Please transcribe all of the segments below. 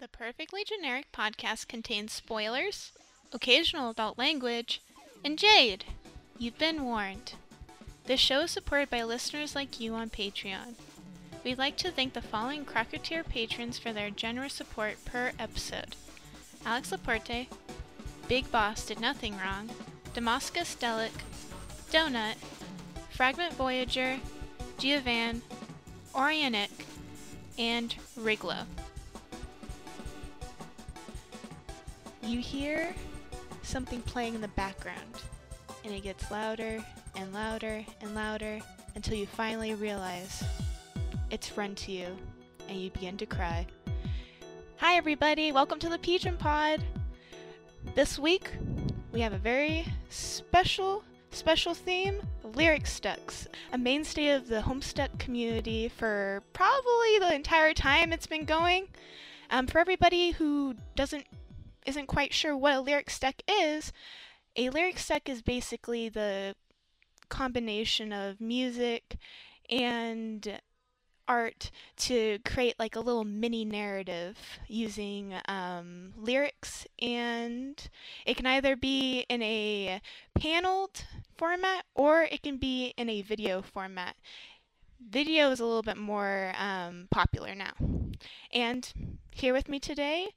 The Perfectly Generic podcast contains spoilers, occasional adult language, and Jade. You've been warned. This show is supported by listeners like you on Patreon. We'd like to thank the following Crocketeer patrons for their generous support per episode Alex Laporte, Big Boss Did Nothing Wrong, Damascus Delic, Donut, Fragment Voyager, Giovan, Orionic, and Riglo. You hear something playing in the background, and it gets louder and louder and louder until you finally realize it's Run to You, and you begin to cry. Hi, everybody, welcome to the Pigeon Pod. This week, we have a very special, special theme lyric stucks, a mainstay of the Homestuck community for probably the entire time it's been going. Um, for everybody who doesn't isn't quite sure what a lyric stuck is, a lyric stuck is basically the combination of music and art to create like a little mini narrative using um, lyrics. And it can either be in a paneled format or it can be in a video format. Video is a little bit more um, popular now. And here with me today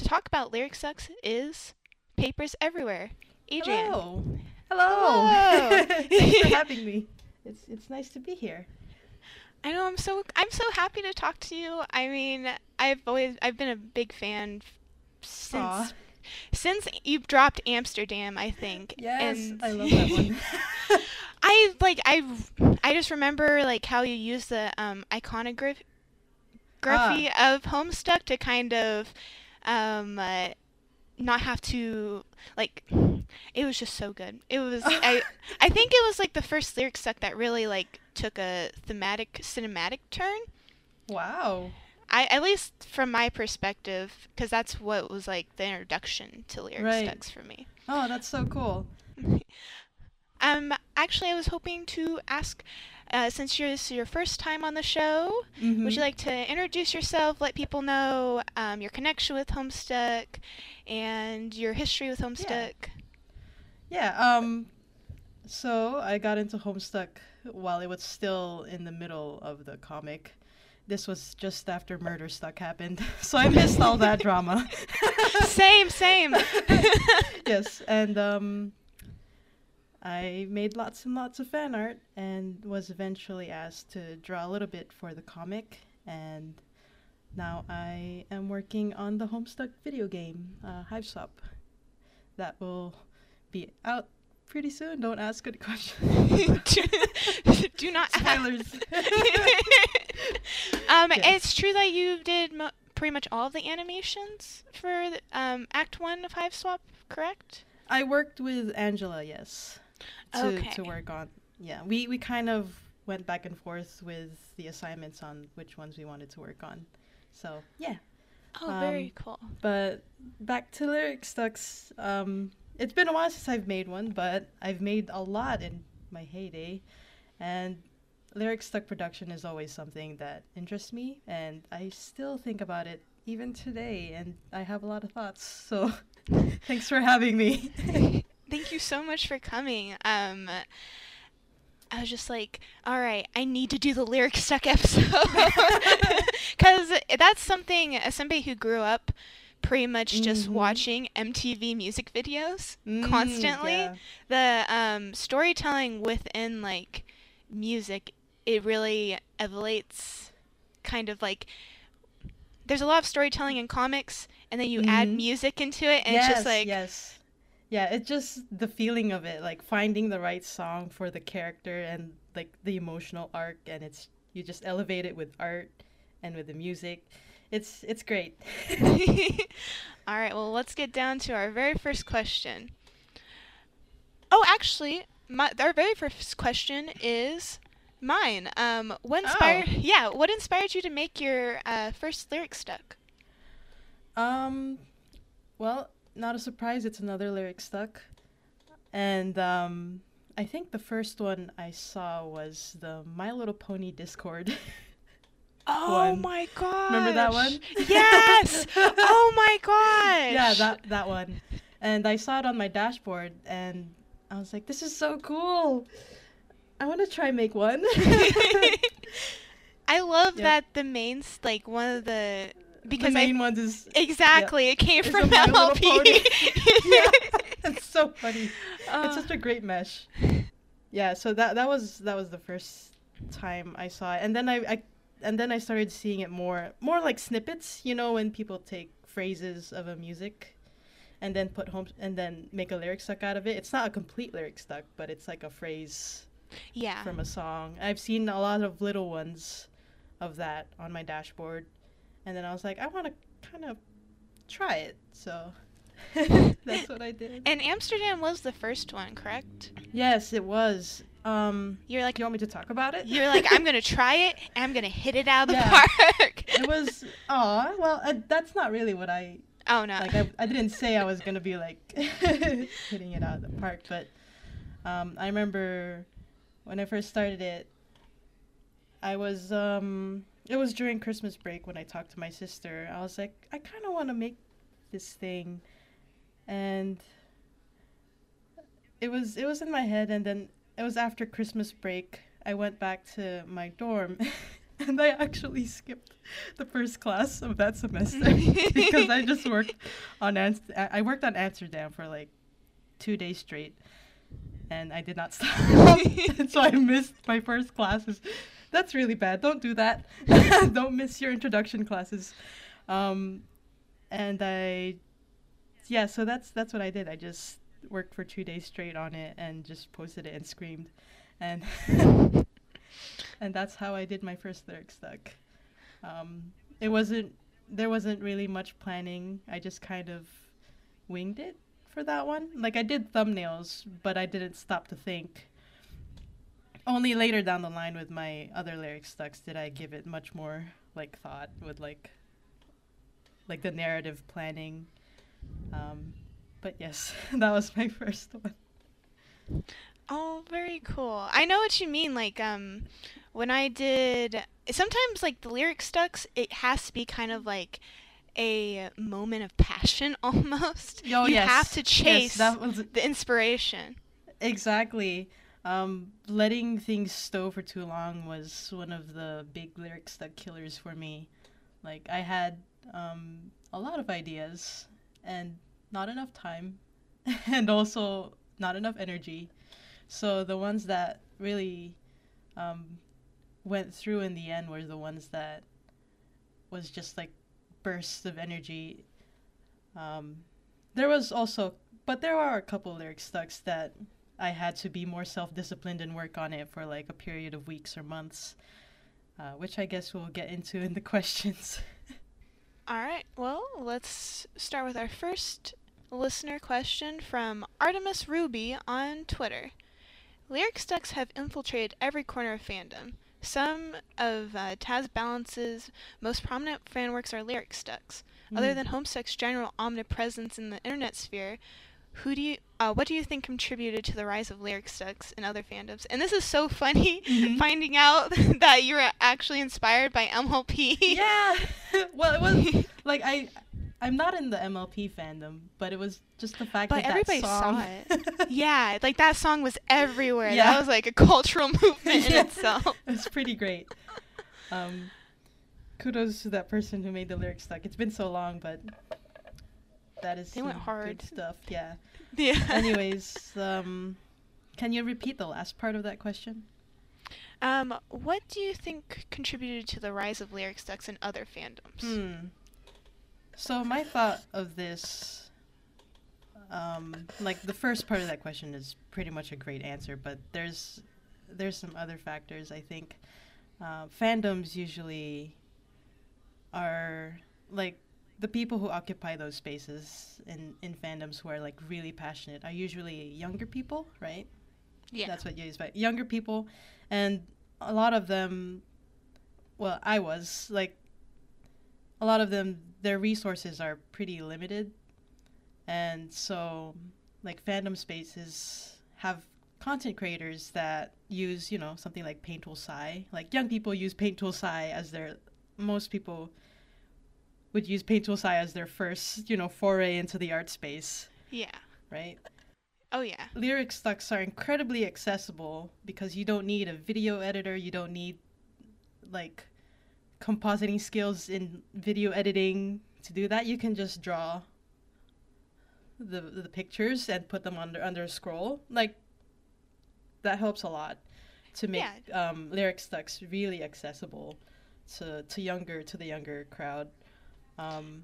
to talk about lyric stucks is papers everywhere adrian Hello. Hello. Hello. Thanks for having me. It's it's nice to be here. I know I'm so I'm so happy to talk to you. I mean, I've always I've been a big fan since Aw. since you dropped Amsterdam, I think. Yes, and I love that one. I like I I just remember like how you use the um iconography Ah. of Homestuck to kind of um uh, not have to like it was just so good. It was I I think it was like the first lyric stuck that really like took a thematic cinematic turn. wow. I at least from my perspective because that's what was like the introduction to lyric Right. stucks for me. Oh, that's so cool. Um, actually, I was hoping to ask, uh, since you're, this is your first time on the show, would Mhm. you like to introduce yourself, let people know um, your connection with Homestuck, and your history with Homestuck? Yeah. Um. So I got into Homestuck while it was still in the middle of the comic. This was just after Murder Stuck happened, so I missed all that drama. same, same. yes, and um, I made lots and lots of fan art and was eventually asked to draw a little bit for the comic. And now I am working on the Homestuck video game, uh, Hiveswap, that will be out pretty soon. Don't ask good questions. do, do not Spoilers. um, Yes. it's true that you did mo- pretty much all of the animations for the, um, Act One of Hive Swap, correct? I worked with Angela, yes, to, Okay. to work on. Yeah, we, we kind of went back and forth with the assignments on which ones we wanted to work on. So yeah, Oh, Um, very cool. but back to lyric stucks. Um, it's been a while since I've made one, but I've made a lot in my heyday, and lyric stuck production is always something that interests me, and I still think about it even today, and I have a lot of thoughts. So thanks for having me. Thank you so much for coming. Um, I was just like, all right, I need to do the lyric stuck episode because that's something as somebody who grew up pretty much just Mhm. watching MTV music videos Mm, constantly. yeah. The um, storytelling within like music, it really elevates kind of like. There's a lot of storytelling in comics, and then you add Mhm. music into it, and yes, it's just like yes. Yeah, it's just the feeling of it, like finding the right song for the character and like the emotional arc, and it's you just elevate it with art and with the music. It's it's great. All right, well, let's get down to our very first question. Oh, actually, my our very first question is mine. Um, what inspired? Oh. Yeah, what inspired you to make your uh, first lyric stuck? um, well, not a surprise. It's another lyric stuck, and um, I think the first one I saw was the My Little Pony Discord. Oh one. my god! Remember that one? Yes. Oh my gosh! yeah, that that one. And I saw it on my dashboard, and I was like, "This is so cool! I want to try make one." I love that the main like one of the because the I main ones is exactly it came It's from MLP. Yeah, it's so funny. Uh, it's such a great mesh. Yeah, so that that was that was the first time I saw it, and then I, I and then I started seeing it more more like snippets. You know, when people take phrases of a music, and then put home and then make a lyric stuck out of it. It's not a complete lyric stuck, but it's like a phrase yeah. from a song. I've seen a lot of little ones of that on my dashboard, and then I was like, I want to kind of try it. So that's what I did. And Amsterdam was the first one, correct? Yes, it was. Um, You're like you want me to talk about it? you're like I'm gonna try it and I'm gonna hit it out of the Yeah. park. it was. Aw, well, uh, that's not really what I oh no. like. I, I didn't say I was gonna be like hitting it out of the park, but um, I remember when I first started it. I was um, it was during Christmas break when I talked to my sister. I was like, I kind of want to make this thing, and it was it was in my head, and then it was after Christmas break. I went back to my dorm, and I actually skipped the first class of that semester because I just worked on I I worked on Amsterdam for like two days straight, and I did not stop, and so I missed my first classes. That's really bad. Don't do that. Don't miss your introduction classes. Um, and I, yeah. So that's that's what I did. I just worked for two days straight on it and just posted it and screamed, and and that's how I did my first lyric stuck. Um, it wasn't there wasn't really much planning. I just kind of winged it for that one. Like I did thumbnails, but I didn't stop to think. Only later down the line with my other lyric stucks did I give it much more like thought with like like the narrative planning. Um, but yes, that was my first one. Oh, very cool. I know what you mean. Like, um, when I did, sometimes like the lyric stucks, it has to be kind of like a moment of passion almost. Oh, you yes. have to Yes, chase that was the inspiration. Exactly. Um, letting things stow for too long was one of the big lyric stuck killers for me. Like I had um, a lot of ideas and not enough time, and also not enough energy. So the ones that really um, went through in the end were the ones that was just like bursts of energy. Um, there was also, but there are a couple lyric stucks that I had to be more self disciplined and work on it for like a period of weeks or months, uh, which I guess we'll get into in the questions. All right. Well, let's start with our first listener question from Artemis Ruby on Twitter. Lyric stucks have infiltrated every corner of fandom. Some of uh, TAZ Balance's most prominent fan works are lyric stucks. Other Mm. than Homestuck's general omnipresence in the internet sphere, who do you, uh, what do you think contributed to the rise of lyric stucks in other fandoms? And this is so funny, Mhm. finding out that you were actually inspired by MLP. yeah, well, it was like I, I'm not in the MLP fandom, but it was just the fact But that everybody that saw it. yeah, like that song was everywhere. Yeah. That was like a cultural movement in Yeah. itself. it was pretty great. Um, kudos to that person who made the lyric stuck. It's been so long, but that is They went hard. good stuff. Yeah. Yeah. Anyways, um, can you repeat the last part of that question? um, what do you think contributed to the rise of lyric stucks in other fandoms? Hmm. So my thought of this, um, like the first part of that question is pretty much a great answer, but there's there's some other factors. I think uh, fandoms usually are like the people who occupy those spaces in in fandoms who are like really passionate are usually younger people, right? Yeah. That's what you expect. Younger people, and a lot of them. Well, I was like, a lot of them, their resources are pretty limited, and so, like fandom spaces have content creators that use, you know, something like Paint Tool Sai. Like young people use Paint Tool Sai as their. Most people would use Paint Tool Sai as their first, you know, foray into the art space, Yeah. right? Oh yeah. Lyric stucks are incredibly accessible because you don't need a video editor, you don't need like compositing skills in video editing to do that. You can just draw the the pictures and put them under under a scroll. Like that helps a lot to make um, lyric stucks really accessible to to younger to the younger crowd. Um,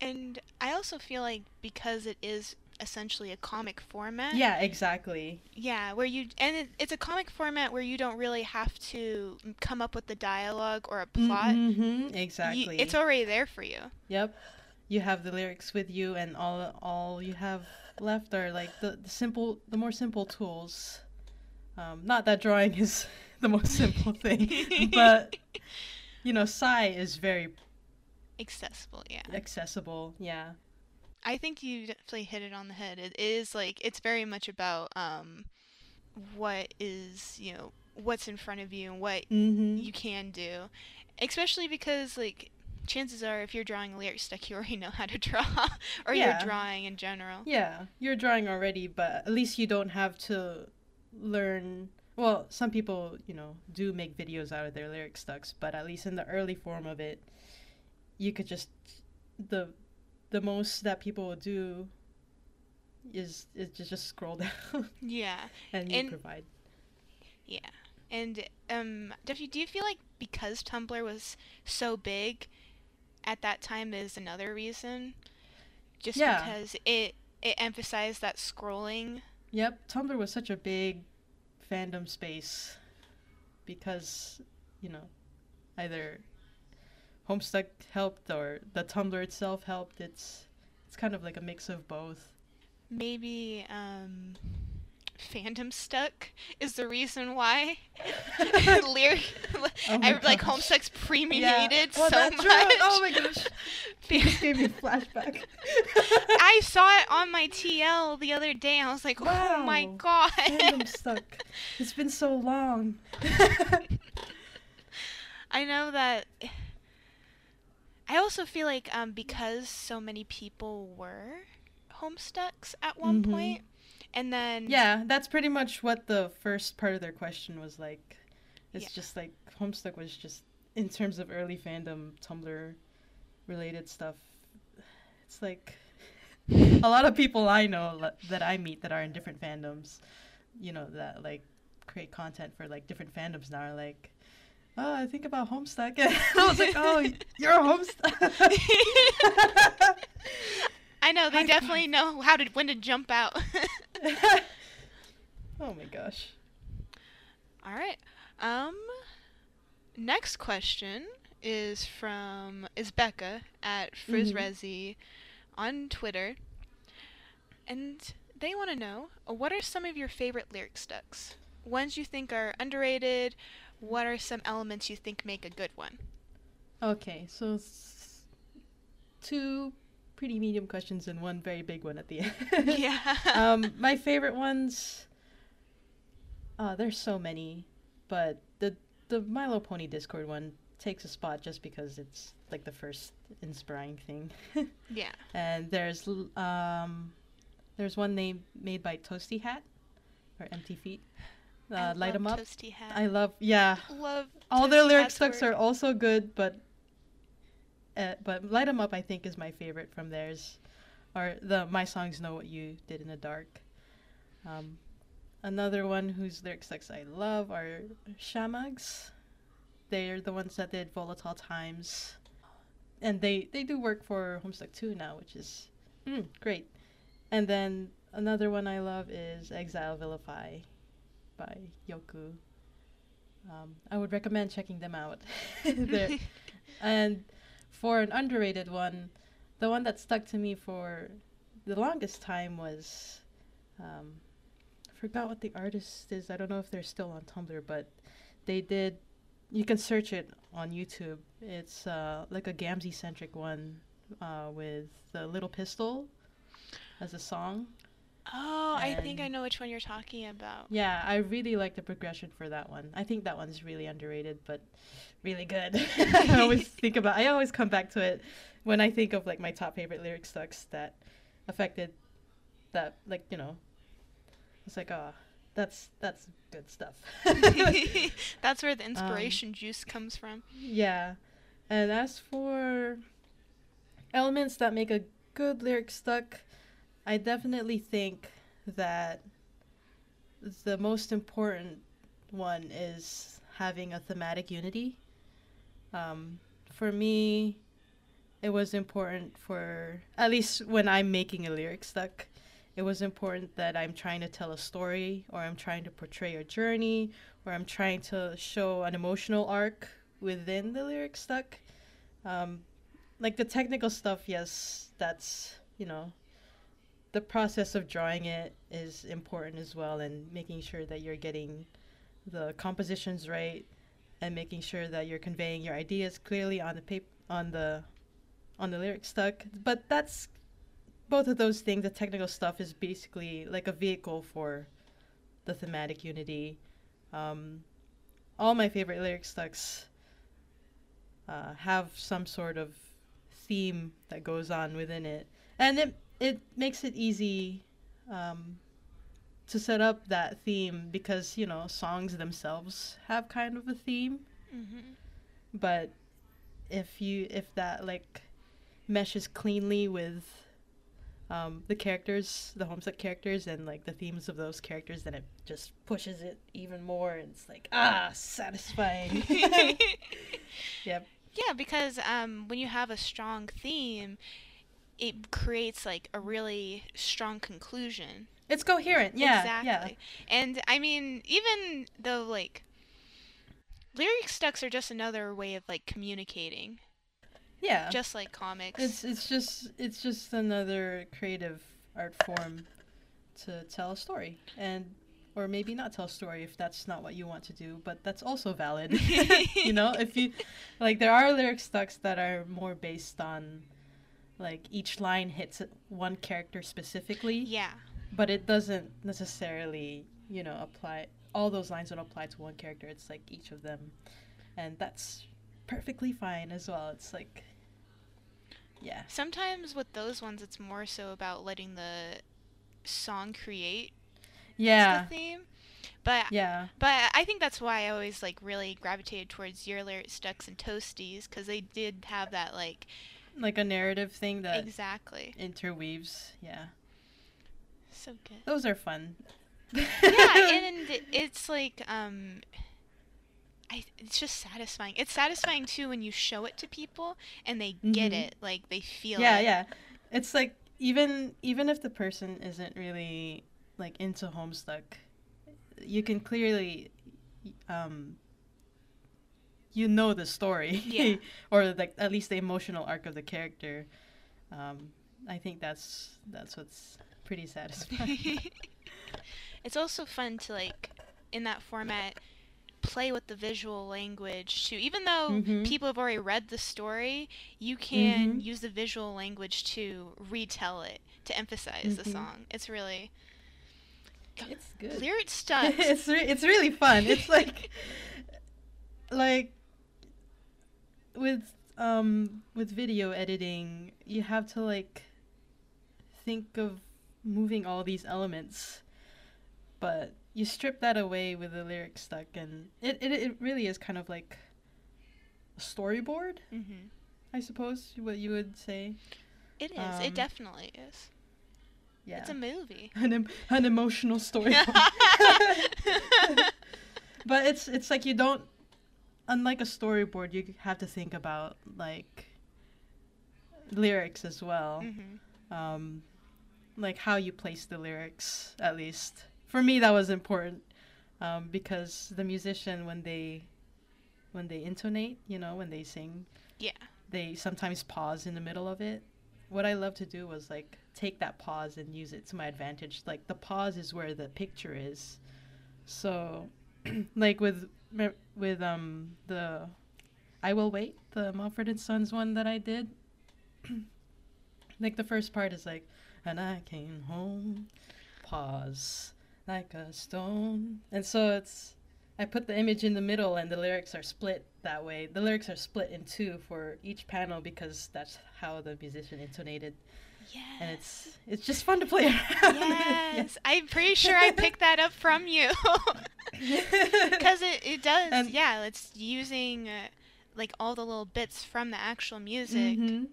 And I also feel like because it is essentially a comic format. yeah, exactly. Yeah, where you and it, it's a comic format where you don't really have to come up with the dialogue or a plot. hmm You- exactly. it's already there for you. Yep. You have the lyrics with you and all all you have left are like the, the simple the more simple tools. Um, not that drawing is the most simple thing, but you know, Sai is very Accessible, yeah. accessible. Yeah. I think you definitely hit it on the head. It is like it's very much about um what is, you know, what's in front of you and what Mm-hmm. you can do. Especially because like chances are if you're drawing a lyric stuck you already know how to draw or Yeah. you're drawing in general. Yeah, you're drawing already, but at least you don't have to learn. Well, some people, you know, do make videos out of their lyric stucks, but at least in the early form of it, you could just the the most that people will do is is just just scroll down Yeah. and you And- provide. Yeah. And um Duffy, do you feel like because Tumblr was so big at that time is another reason? Just Yeah. because it it emphasized that scrolling. Yep, Tumblr was such a big fandom space because, you know, either Homestuck helped or the Tumblr itself helped. It's it's kind of like a mix of both. Maybe um fandom stuck is the reason why lyric Oh my I, like. Homestuck's premiated Oh, so that's much. right. Oh my gosh. This gave me flashback. I saw it on my TL the other day. I was like, oh my Wow. god. fandom stuck. It's been so long. I know that. I also feel like um, because so many people were homestucks at one Mhm. point, and then yeah, that's pretty much what the first part of their question was like. It's Yeah. just like Homestuck was just in terms of early fandom Tumblr related stuff. It's like a lot of people I know that I meet that are in different fandoms, you know, that like create content for like different fandoms now are like, oh, I think about Homestuck. And I was like, oh, you're a Homestuck. I know they High definitely know how to when to jump out. oh my gosh. All right. Um, next question is from is Becca at FrizzResi on Twitter, and they want to know what are some of your favorite lyric stucks? Ones you think are underrated. What are some elements you think make a good one? Okay, so two pretty medium questions and one very big one at the end. yeah. um, my favorite ones. Uh, there's so many, but the the Milo Pony Discord one takes a spot just because it's like the first inspiring thing. yeah. and there's um, there's one made by Toasty Hat or Empty Feet. Uh, I light 'em love up. Toasty hat. I love yeah. love All their Toasty lyric Hat's are also good, but uh, but them up I think is my favorite from theirs, or the my songs know what you did in the dark. Um, another one whose lyric stucks I love are Shamags. They're the ones that did Volatile Times, and they they do work for Homestuck 2 now, which is mm, great. And then another one I love is Exile Vilify by Yoku. Um, I would recommend checking them out. And for an underrated one, the one that stuck to me for the longest time was, um, I forgot what the artist is. I don't know if they're still on Tumblr, but they did. You can search it on YouTube. It's uh, like a Gamzee centric one uh, with the Little Pistol as a song. Oh, I think I know which one you're talking about. Yeah, I really like the progression for that one. I think that one's really underrated, but really good. I always think about. I always come back to it when I think of like my top favorite lyric stucks that affected that. Like you know, it's like oh, that's that's good stuff. That's where the um, inspiration juice comes from. Yeah. And as for elements that make a good lyric stuck, I definitely think that the most important one is having a thematic unity. Um, for me, it was important for, at least when I'm making a lyric stuck, it was important that I'm trying to tell a story or I'm trying to portray a journey or I'm trying to show an emotional arc within the lyric stuck. Um, like the technical stuff, yes, that's, you know, the process of drawing it is important as well and making sure that you're getting the compositions right and making sure that you're conveying your ideas clearly on the paper on the on the lyric stuck. But that's both of those things the technical stuff is basically like a vehicle for the thematic unity. Um, all my favorite lyric stucks uh, have some sort of theme that goes on within it. And it it makes it easy um, to set up that theme because you know songs themselves have kind of a theme. Hmm but if you if that like meshes cleanly with um, the characters the Homestuck characters and like the themes of those characters then it just pushes it even more and it's like ah satisfying. Yep. Yeah, because um, when you have a strong theme, it creates like a really strong conclusion. it's coherent yeah exactly. And I mean, even though like lyric stucks are just another way of like communicating, yeah yeah just like comics. It's it's just it's just another creative art form to tell a story and or maybe not tell a story if that's not what you want to do, but that's also valid. you know, if you like there are lyric stucks that are more based on like each line hits one character specifically, yeah. but it doesn't necessarily, you know, apply all those lines don't apply to one character. It's like each of them. And that's perfectly fine as well. It's like yeah. Sometimes with those ones, it's more so about letting the song create Yeah. the theme. But Yeah. but I think that's why I always like really gravitated towards your lyric stucks and toasties because they did have that like Like a narrative thing that exactly interweaves. Yeah. so good. Those are fun. yeah, and it's like um I, it's just satisfying. It's satisfying too when you show it to people and they get Mhm. it, like they feel yeah, it. yeah. It's like even even if the person isn't really like into Homestuck, you can clearly um you know the story. Yeah. or like at least the emotional arc of the character. Um I think that's that's what's pretty satisfying. it's also fun to like in that format play with the visual language too. Even though Mhm. people have already read the story, you can Mhm. use the visual language to retell it to emphasize the Mhm. song. It's really it's good. lyric stuff. it's re- it's really fun. It's like like with um with video editing, you have to like think of moving all these elements, but you strip that away with the lyrics stuck, and it it, it really is kind of like a storyboard, hmm I suppose what you would say. It is. Um, it definitely is. Yeah, It's a movie. an em- an emotional story. but it's it's like you don't unlike a storyboard you have to think about like lyrics as well. Hmm um like how you place the lyrics at least. For me that was important um because the musician when they when they intonate you know when they sing Yeah. they sometimes pause in the middle of it. What i love to do was like take that pause and use it to my advantage. Like the pause is where the picture is. So like with with um the i will wait the mumford and sons one that i did like the first part is like and i came home pause like a stone. And so it's I put the image in the middle and the lyrics are split that way. The lyrics are split in two for each panel because that's how the musician intonated. Yes. And it's it's just fun to play around. Yes, I'm pretty sure I picked that up from you. Because it, it does, And- yeah, it's using uh, like all the little bits from the actual music. Mhm.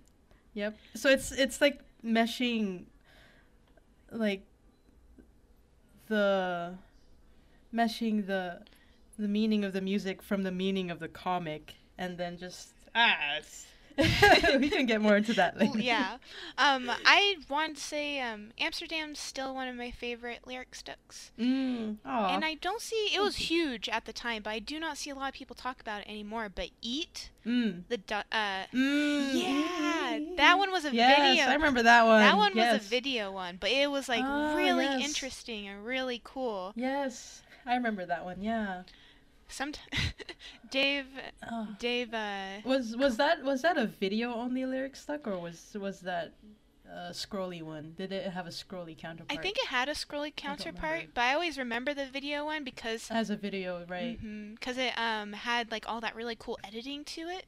Yep. So it's it's like meshing like the meshing the the meaning of the music from the meaning of the comic and then just ah it's we can get more into that later. yeah. Um, I want to say um, Amsterdam's still one of my favorite lyric stucks. Mm. And I don't see, it was huge at the time, but I do not see a lot of people talk about it anymore. But Eat, mm. the, du- uh, Mm. yeah, that one was a yes, video. I remember that one. That one yes. was a video one, but it was like Ah, really yes. interesting and really cool. Yes. I remember that one. Yeah. Some Dave, Oh. Dave, uh, Was was that was that a video only lyric stuck or was was that a scrolly one? Did it have a scrolly counterpart? I think it had a scrolly counterpart, remember. but I always remember the video one because as a video, right? because it um had like all that really cool editing to it.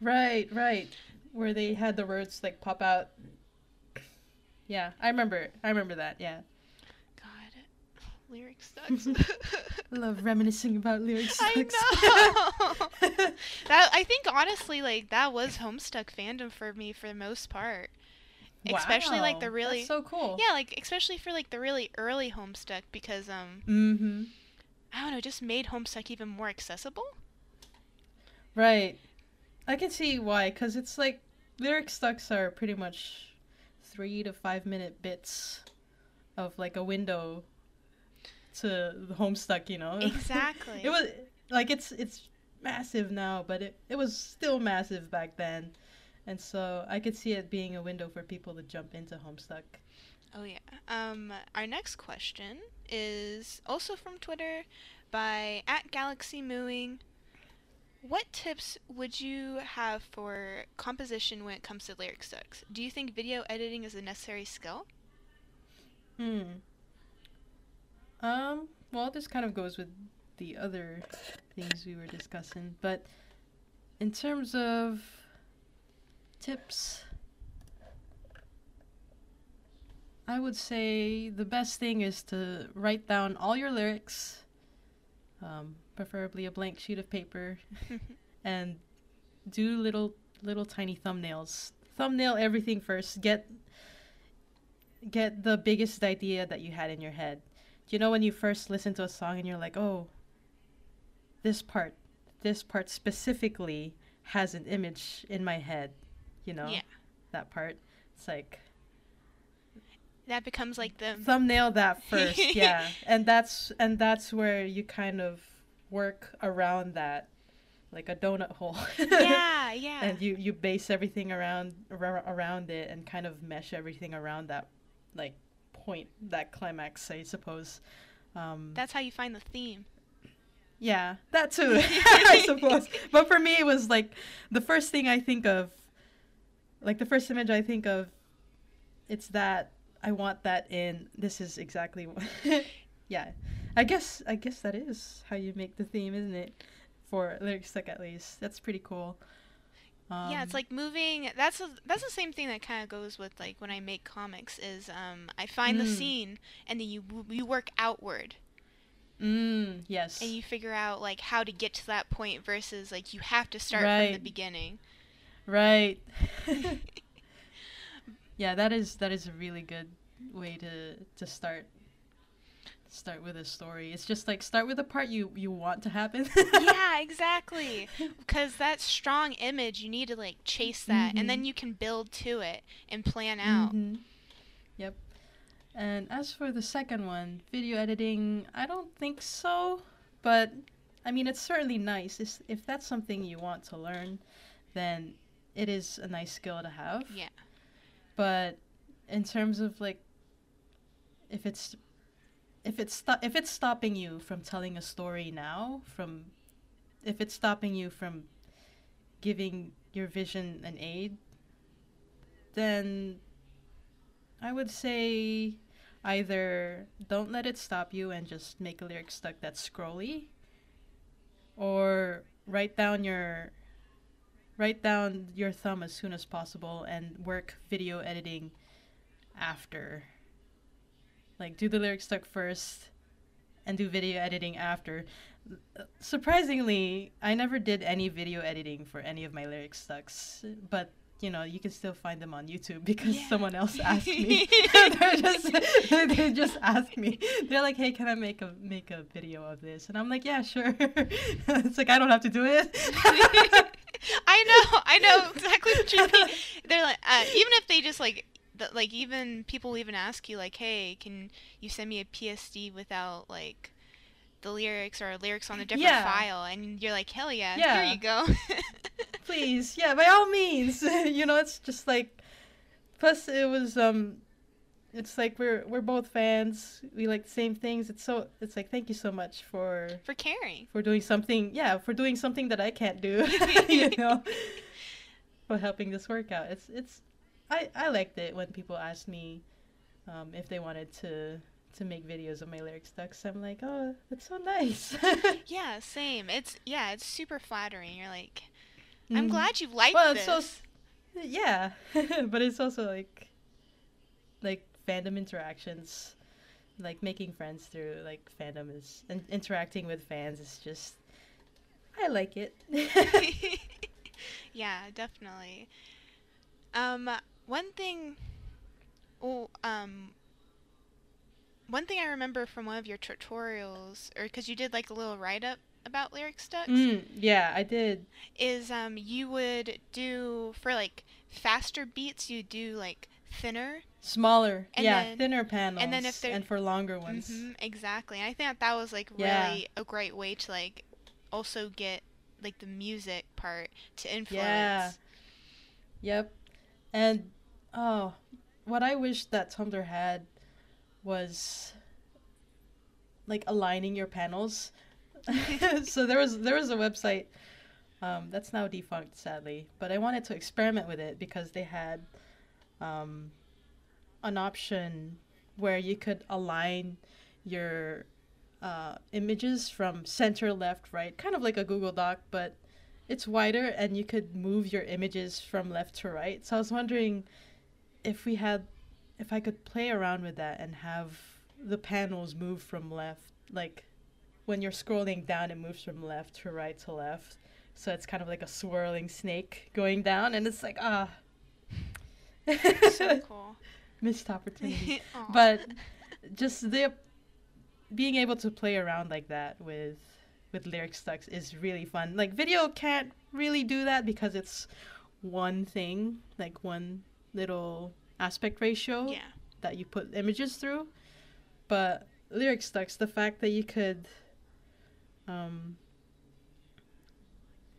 Right, right. Where they had the words like pop out. Yeah, I remember. I remember that. Yeah. Lyric sucks. I love reminiscing about lyric I know. that I think honestly, like that was Homestuck fandom for me for the most part. Especially like the Wow, really that's so cool. yeah, like especially for like the really early Homestuck because um Mm-hmm. I don't know, just made Homestuck even more accessible. Right. I can see why, because it's like lyric stucks are pretty much three to five minute bits of like a window to the Homestuck, you know? Exactly. it was like it's it's massive now, but it, it was still massive back then. And so I could see it being a window for people to jump into Homestuck. Oh yeah. Um, our next question is also from Twitter by at Galaxy Mooing. What tips would you have for composition when it comes to lyric stucks? Do you think video editing is a necessary skill? Hmm. Um, well, this kind of goes with the other things we were discussing, but in terms of tips, I would say the best thing is to write down all your lyrics, um, preferably a blank sheet of paper, and do little little tiny thumbnails. Thumbnail everything first. Get get the biggest idea that you had in your head. You know when you first listen to a song and you're like, "Oh, this part, this part specifically has an image in my head." You know? Yeah. That part. It's like That becomes like the thumbnail that first yeah and that's and that's where you kind of work around that like a donut hole yeah, yeah. and you you base everything around ar- around it and kind of mesh everything around that like point that climax i suppose. Um That's how you find the theme. yeah that too i suppose. But for me it was like the first thing i think of like the first image i think of it's that i want that in this is exactly what yeah i guess i guess that is how you make the theme isn't it? For lyric stuck at least. That's pretty cool um, yeah, it's like moving. That's a, that's the same thing that kind of goes with like when I make comics. Is um I find the Mm. scene and then you you work outward mm, yes and you figure out like how to get to that point versus like you have to start from the beginning. Right. yeah, that is that is a really good way to to start start with a story. It's just like start with the part you you want to happen. yeah, exactly. Because that strong image, you need to like chase that, and then Mhm. you can build to it and plan out. Mhm. Yep. And as for the second one, video editing, I don't think so, but I mean it's certainly nice. It's, if that's something you want to learn, then it is a nice skill to have. Yeah. but in terms of like if it's if it's sto- if it's stopping you from telling a story now from if it's stopping you from giving your vision an aid then i would say either don't let it stop you and just make a lyric stuck that's scrolly, or write down your write down your thumb as soon as possible and work video editing after. Like do the lyric stuck first and do video editing after. Surprisingly, I never did any video editing for any of my lyric stucks, but you know, you can still find them on YouTube because Yeah. someone else asked me. They're just they just asked me. They're like, "Hey, can I make a make a video of this?" And I'm like, "Yeah, sure." it's like I don't have to do it. I know, I know exactly what you mean. They're like, uh, even if they just like, the, like even people even ask you like, hey, can you send me a PSD without like the lyrics or lyrics on a different Yeah. file? And you're like, hell yeah, Yeah. here you go. Please, yeah, by all means. you know, it's just like. Plus, it was um, it's like we're we're both fans. We like the same things. It's so it's like thank you so much for For caring. for doing something. Yeah, for doing something that I can't do. you know, for helping this work out. It's it's. I I liked it when people asked me, um, if they wanted to to make videos of my lyric stucks. I'm like, oh, that's so nice. Yeah, same. It's yeah, it's super flattering. You're like, I'm Mhm. glad you like Well, this. it's so yeah, but it's also like like fandom interactions, like making friends through like fandom is and interacting with fans is just I like it. yeah, definitely. Um, one thing. Oh, um. One thing I remember from one of your tutorials, or because you did like a little write up about lyric stucks, mm, yeah, I did. is um you would do for like faster beats you do like thinner. Smaller, yeah, then- thinner panels, and then if they're- and for longer ones. hmm exactly. And I think that that was like Yeah. really a great way to like also get like the music part to influence. Yeah. Yep. And oh, what I wish that Tumblr had was like aligning your panels. so there was there was a website um, that's now defunct sadly, but I wanted to experiment with it because they had um, an option where you could align your uh, images from center, left, right, kind of like a Google Doc, but it's wider and you could move your images from left to right. So I was wondering if we had, if I could play around with that and have the panels move from left, like when you're scrolling down, it moves from left to right to left. So it's kind of like a swirling snake going down, and it's like ah, so cool. missed opportunity. But just the being able to play around like that with with lyric stucks is really fun. Like video can't really do that because it's one thing, like one little aspect ratio yeah. that you put images through. But lyric stucks, the fact that you could um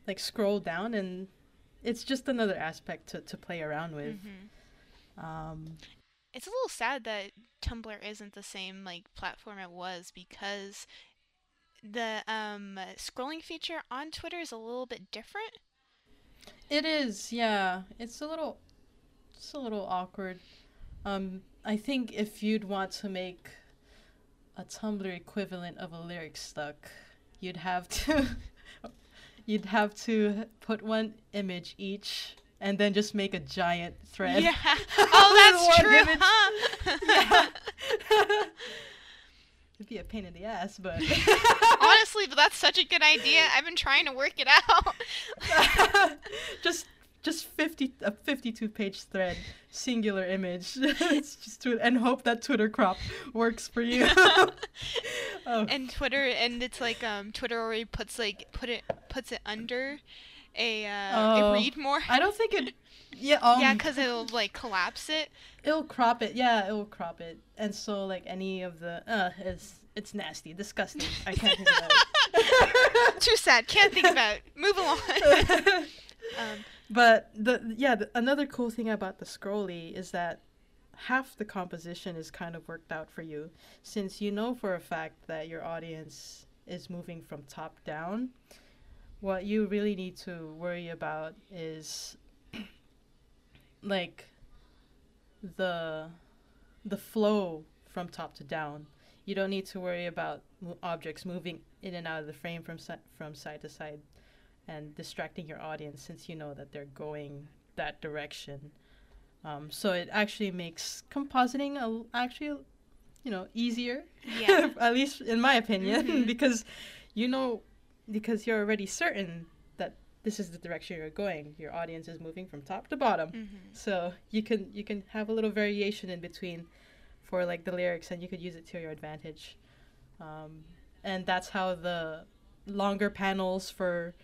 like scroll down and it's just another aspect to, to play around with. Mhm. Um It's a little sad that Tumblr isn't the same like platform it was because the um scrolling feature on Twitter is a little bit different. It is, yeah. It's a little, it's a little awkward. Um, I think if you'd want to make a Tumblr equivalent of a lyric stuck, you'd have to, you'd have to put one image each, and then just make a giant thread. Yeah. Oh, that's true, huh? Yeah. Be a pain in the ass, but Honestly, but that's such a good idea. I've been trying to work it out. just just 50 a 52 page thread singular image it's just to, and hope that twitter crop works for you oh, and Twitter, and it's like um Twitter already puts like put it puts it under a uh, Oh. a read more. i don't think it yeah um, yeah, because it'll like collapse it. it'll crop it yeah it'll crop it and so like any of the uh it's it's nasty disgusting i can't think about it Too sad. Can't think about. it. Move along. um, But the yeah, the, another cool thing about the scrolly is that half the composition is kind of worked out for you, since you know for a fact that your audience is moving from top down. What you really need to worry about is like the the flow from top to down. You don't need to worry about mo- objects moving in and out of the frame from si- from side to side and distracting your audience since you know that they're going that direction. Um, so it actually makes compositing a, actually, you know, easier. Yeah. At least in my opinion, Mhm. because you know, because you're already certain this is the direction you're going. Your audience is moving from top to bottom. hmm So you can you can have a little variation in between for like the lyrics, and you could use it to your advantage. Um, and that's how the longer panels for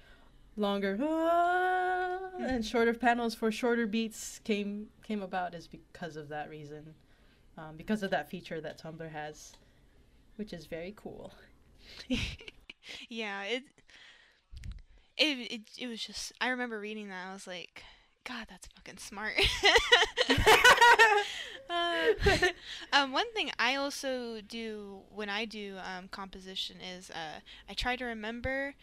longer "Ah," and shorter panels for shorter beats came came about is because of that reason, um, because of that feature that Tumblr has, which is very cool. yeah, it, it it it was just I remember reading that I was like, God, that's fucking smart. Uh, um, one thing I also do when I do um, composition is uh, I try to remember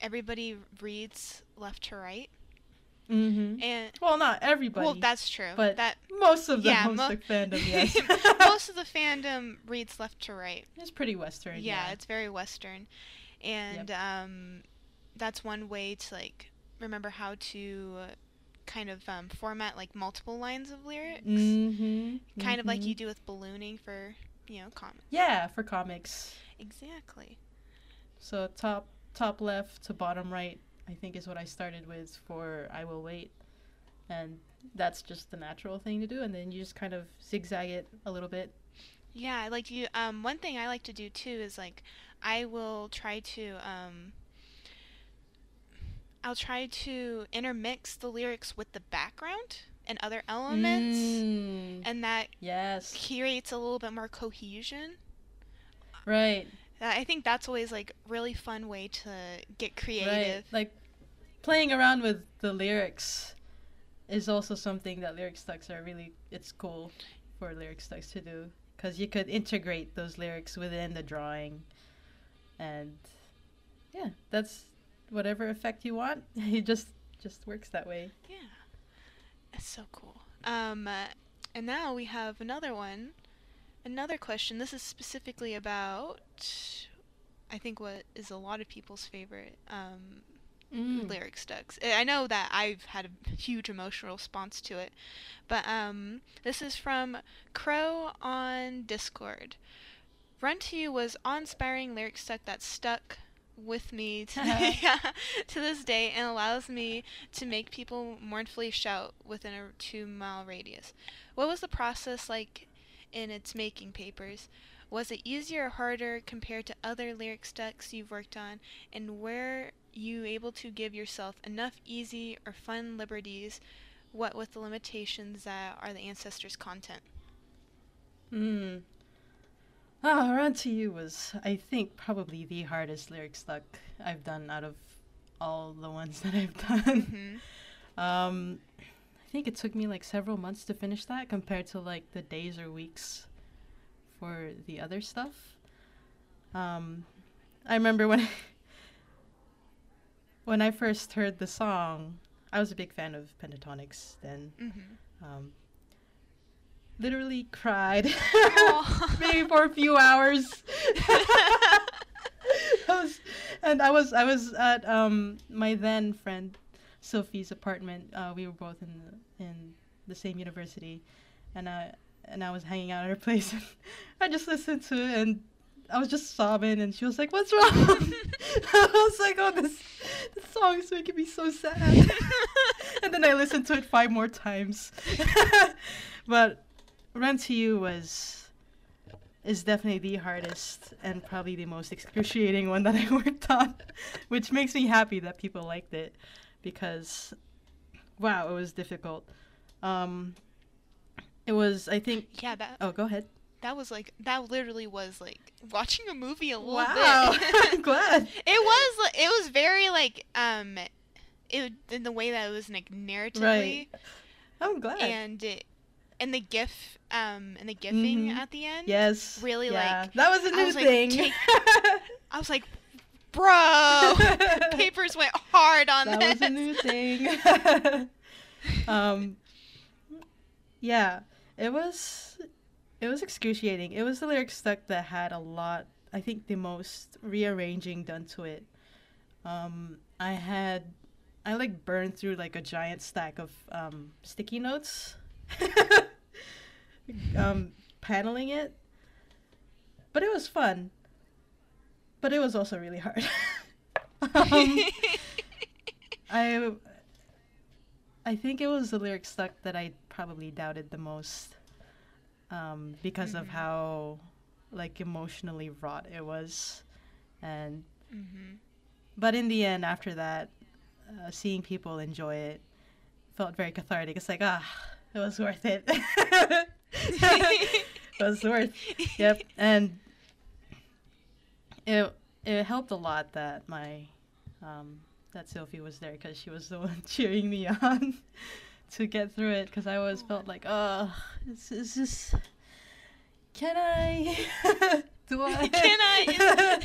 everybody reads left to right, mm-hmm. and Well, not everybody, well, that's true. but that most of the yeah, mo- fandom, yes. most of the fandom reads left to right. it's pretty western. yeah, Yeah, it's very western and um, that's one way to like remember how to kind of um, format like multiple lines of lyrics Mm-hmm. kind of like you do with ballooning for you know comics Yeah, for comics. exactly So top top left to bottom right, I think is what I started with for I Will Wait. And that's just the natural thing to do and then you just kind of zigzag it a little bit. yeah like you um, one thing i like to do too is like i will try to um, i'll try to intermix the lyrics with the background and other elements Mm, and that yes. creates a little bit more cohesion Right. I think that's always like really fun way to get creative. Right. Like playing around with the lyrics is also something that lyric stucks are really it's cool for lyric stucks to do because you could integrate those lyrics within the drawing and yeah that's whatever effect you want it just just works that way Yeah, it's so cool. Um, uh, and now we have another one, another question. This is specifically about, I think, what is a lot of people's favorite um, Mm. lyric stucks. I know that I've had a huge emotional response to it, but um, this is from Crow on Discord. Run to You was awe-inspiring lyric stuck that stuck with me to, to this day and allows me to make people mournfully shout within a two-mile radius. What was the process like in its making papers? Was it easier or harder compared to other lyric stucks you've worked on? And were you able to give yourself enough easy or fun liberties, what with the limitations that are the ancestors' content? Mm. Ah, Run to You was, I think, probably the hardest lyric stuck I've done out of all the ones that I've done. hmm Um, I think it took me like several months to finish that compared to like the days or weeks for the other stuff. Um, I remember when when I first heard the song, I was a big fan of Pentatonix then. hmm Um, literally cried maybe for a few hours. I was, and I was I was at um my then friend Sophie's apartment. Uh, we were both in the, in the same university, and I and I was hanging out at her place. And I just listened to it, and I was just sobbing. And she was like, "What's wrong?" I was like, "Oh, this this song is making me so sad." and then I listened to it five more times. but Run to You was is definitely the hardest and probably the most excruciating one that I worked on, which makes me happy that people liked it because wow, it was difficult. Um it was I think yeah, that Oh, go ahead. that was like that literally was like watching a movie a little Wow. bit. I'm glad. It was it was very like um it in the way that it was like narratively Right. I'm glad. and it and the gif um and the gifting Mhm. at the end. yes. really, yeah. like- That was a new was, like, thing. take- I was like, bro, papers went hard on that this. was a new thing. um, yeah, it was it was excruciating. It was the lyric stuck that had a lot. I think the most rearranging done to it. Um, I had, I like burned through like a giant stack of um, sticky notes. um, paneling it, but it was fun. But it was also really hard. um, I I think it was the lyric stuck that I probably doubted the most um, because Mhm. of how like emotionally wrought it was, and Mm-hmm. but in the end, after that, uh, seeing people enjoy it felt very cathartic. It's like ah, it was worth it. it was worth. Yep, and it it helped a lot that my um, that Sophie was there because she was the one cheering me on to get through it because I always felt like oh, it's, it's just can I do I Can I?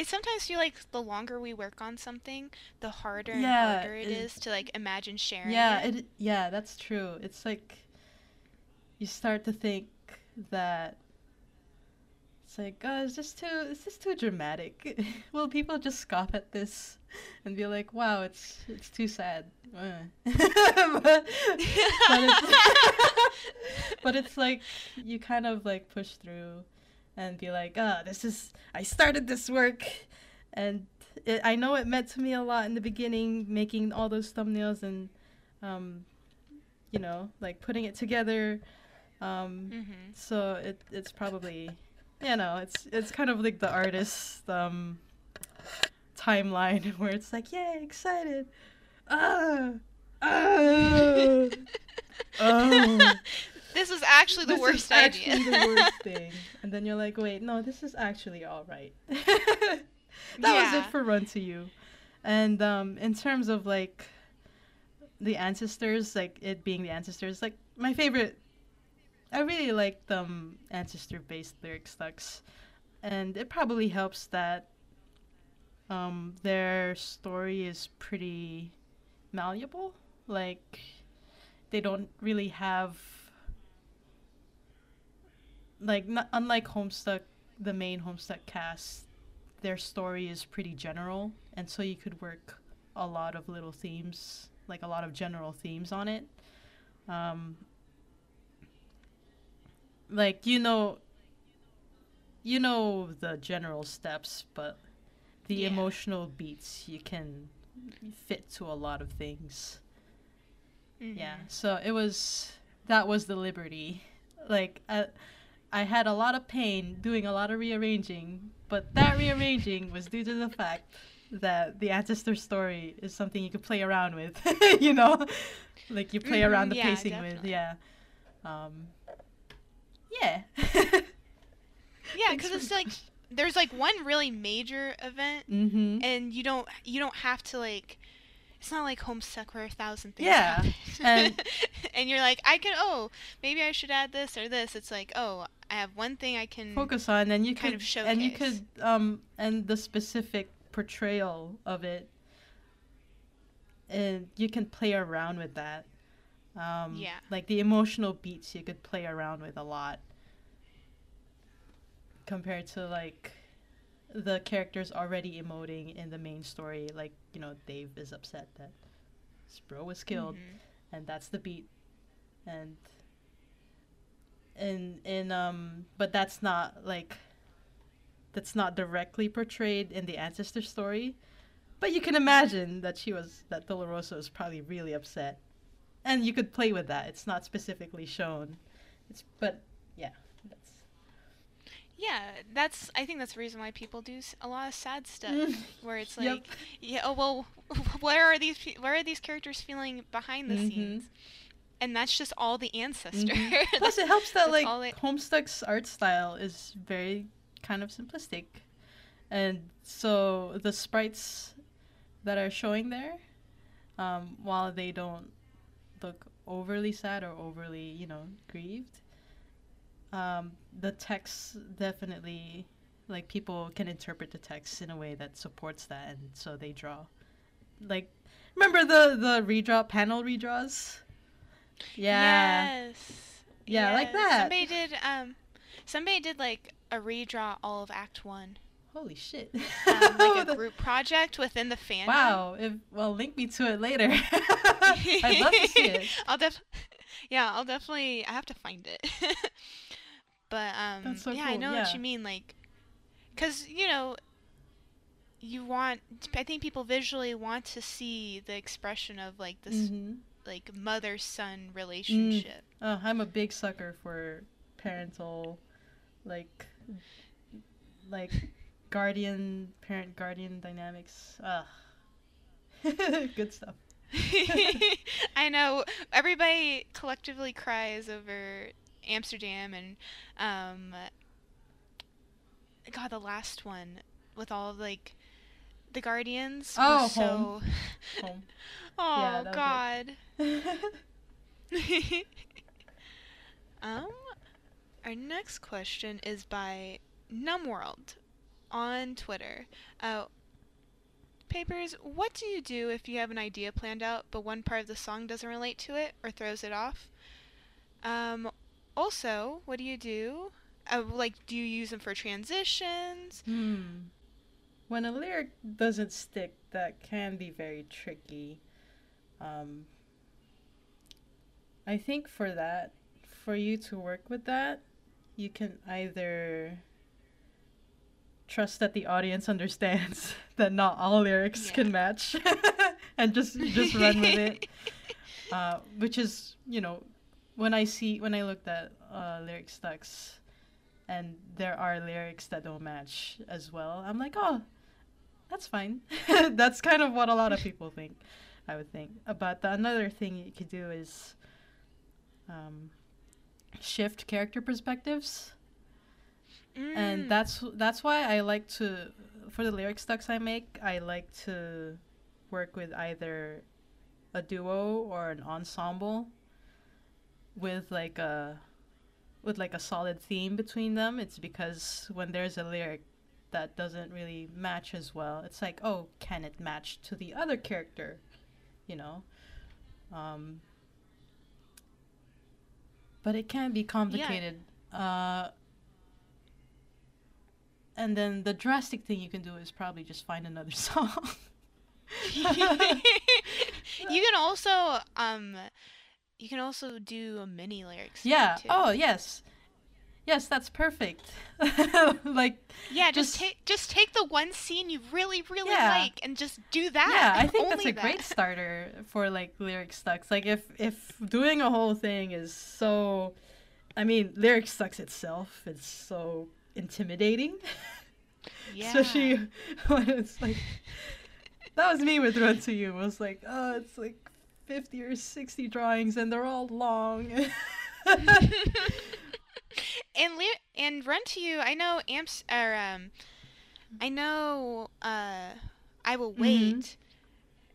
It sometimes feel like the longer we work on something, the harder and Yeah, harder it it- is to like imagine sharing yeah it. it yeah that's true. It's like you start to think that it's like oh is this too is this too dramatic? Will people just scoff at this and be like wow it's it's too sad. But, but, it's, but it's like you kind of like push through and be like ah this is i started this work and it, i know it meant to me a lot in the beginning making all those thumbnails and um, you know, like putting it together. Um, mm-hmm. so it it's probably, you know, it's it's kind of like the artist um, timeline where it's like, yay, excited, ah, ah, oh. this was actually the this worst is actually idea. the worst thing, and then you're like, wait, no, this is actually all right. that was it for Run to You, and um, in terms of like the ancestors, like it being the ancestors, like my favorite. I really like the um, ancestor-based lyric stucks, and it probably helps that um, their story is pretty malleable. Like they don't really have like not, unlike Homestuck, the main Homestuck cast, their story is pretty general, and so you could work a lot of little themes, like a lot of general themes on it. Um, like you know, you know the general steps, but the Yeah. emotional beats you can fit to a lot of things. Yeah. Mhm. So it was that was the liberty. Like I, I had a lot of pain doing a lot of rearranging, but that rearranging was due to the fact that the ancestor story is something you could play around with. you know, like you play Mhm, around the yeah, pacing with. Yeah. Um. Yeah. Yeah, because it's like there's like one really major event, mm-hmm. and you don't you don't have to like. It's not like Homestuck where a thousand things Yeah, happen. and- and you're like, I can oh maybe I should add this or this. It's like oh I have one thing I can. Focus on, and you kind could, of and you could, um, and the specific portrayal of it, and you can play around with that. Um, Yeah. Like the emotional beats, you could play around with a lot. Compared to like the characters already emoting in the main story, like you know Dave is upset that his bro was killed Mhm. and that's the beat and in in um but that's not like that's not directly portrayed in the ancestor story but you can imagine that she was that dolorosa was probably really upset and you could play with that it's not specifically shown it's but yeah that's Yeah, that's. I think that's the reason why people do a lot of sad stuff, where it's Yep. like, yeah, oh well, where are these? Where are these characters feeling behind the Mhm. scenes? And that's just all the ancestor. Mhm. Plus, it helps that like they- Homestuck's art style is very kind of simplistic, and so the sprites that are showing there, um, while they don't look overly sad or overly, you know, grieved, um, the text definitely like people can interpret the text in a way that supports that, and so they draw. Like, remember the the redraw panel redraws? Yeah. Yes. Yeah, like that. Somebody did um somebody did like a redraw all of Act 1. Holy shit. Um, like a group project within the fandom. Wow. If well, link me to it later. I'd love to see it. I'll def Yeah, I'll definitely I have to find it. but um That's so yeah, I know yeah. what you mean like cuz you know you want I think people visually want to see the expression of like this Mhm. Like mother son relationship. Oh, I'm a big sucker for parental, like, like guardian parent guardian dynamics. Ugh. Good stuff. I know everybody collectively cries over Amsterdam and um God the last one with all of like the guardians Oh, was so Home. Oh Yeah, god. um our next question is by Numworld on Twitter. Uh Papers, what do you do if you have an idea planned out but one part of the song doesn't relate to it or throws it off? Um, also, what do you do? Uh, like, do you use them for transitions? Hmm. When a lyric doesn't stick, that can be very tricky. Um, I think for that, for you to work with that, you can either trust that the audience understands that not all lyrics Yeah. can match, and just just run with it. Uh, which is, you know, when I see when I looked at uh, lyric stucks, and there are lyrics that don't match as well. I'm like, oh, that's fine. that's kind of what a lot of people think. I would think. Uh, But the, another thing you could do is um, shift character perspectives, Mm. and that's that's why I like to for the lyric stucks I make. I like to work with either a duo or an ensemble with like a with like a solid theme between them. It's because when there's a lyric that doesn't really match as well, it's like, oh, can it match to the other character? You know? Um, but it can be complicated. Uh, and then the drastic thing you can do is probably just find another song. you can also um you can also do a mini lyrics yeah. Oh, yes. Yes, that's perfect. like, yeah just, just- take just take the one scene you really really Yeah. like and just do that yeah, I think that's a great starter for like lyric stucks. Like if if doing a whole thing is so, I mean, lyric stucks itself is so intimidating, yeah. especially when it's like that was me with Run to You. It was like, oh, it's like fifty or sixty drawings and they're all long. And Ly- and run to you i know amps or um i know uh i will Mhm. wait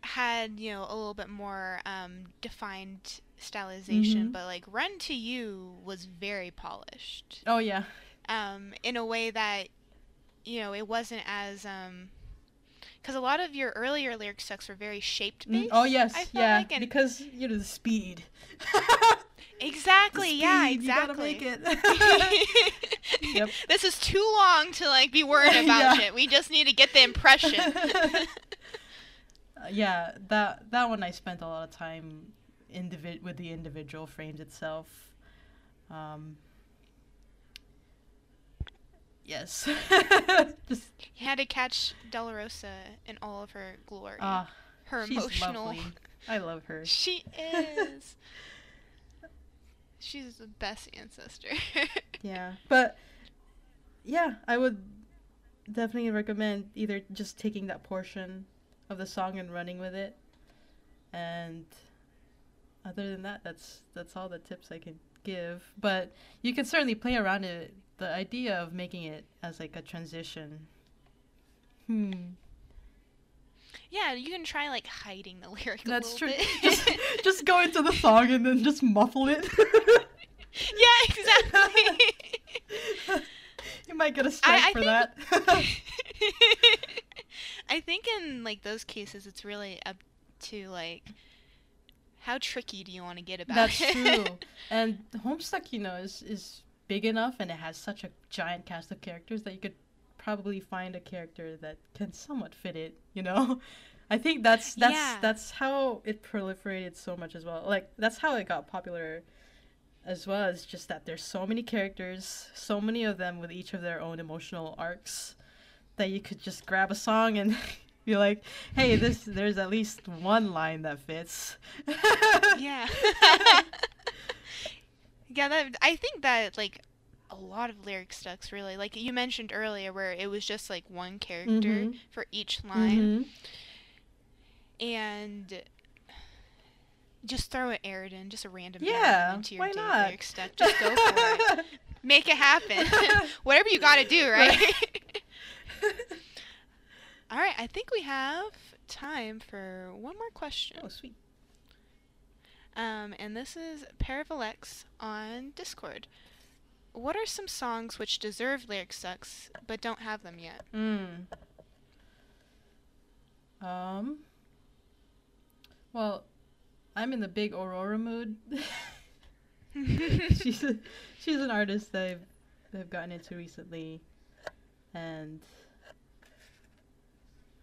had you know a little bit more um defined stylization Mhm. but like run to you was very polished oh yeah, um in a way that you know it wasn't as um because a lot of your earlier lyric stucks were very shaped Mm, based oh yes, yeah, like, because you know the speed. exactly The yeah exactly You gotta make it. Yep. This is too long to like be worried about Yeah. it. We just need to get the impression. Uh, yeah, that that one I spent a lot of time individ- with the individual frames itself. Um, yes, just you had to catch Dolorosa in all of her glory. ah, her she's emotional. lovely. I love her. She is. She's the best ancestor. Yeah, but yeah, I would definitely recommend either just taking that portion of the song and running with it, and other than that, that's that's all the tips I can give. But you can certainly play around it. The idea of making it as like a transition. Hmm. Yeah, you can try like hiding the lyric. a That's little true. just, just go into the song and then just muffle it. yeah, exactly. you might get a strike I for think- that. I think in like those cases, it's really up to like how tricky do you want to get about That's it? true. and Homestuck, you know, is is big enough and it has such a giant cast of characters that you could probably find a character that can somewhat fit it, you know? I think that's that's Yeah. that's how it proliferated so much as well. Like that's how it got popular as well. It's just that there's so many characters, so many of them with each of their own emotional arcs that you could just grab a song and be like, "Hey, this there's at least one line that fits." yeah. yeah, that I think that like a lot of lyric stucks really like you mentioned earlier where it was just like one character Mhm. for each line Mhm. and just throw an Aradia, just a random Yeah, into your why not? lyric stuck. Just go for it. Make it happen. Whatever you got to do, right? All right, I think we have time for one more question. oh, sweet. Um, and this is Paravolex on Discord. What are some songs which deserve lyric stucks but don't have them yet? Mm. Um. Well, I'm in the big Aurora mood. she's a, she's an artist that I've, that I've gotten into recently, and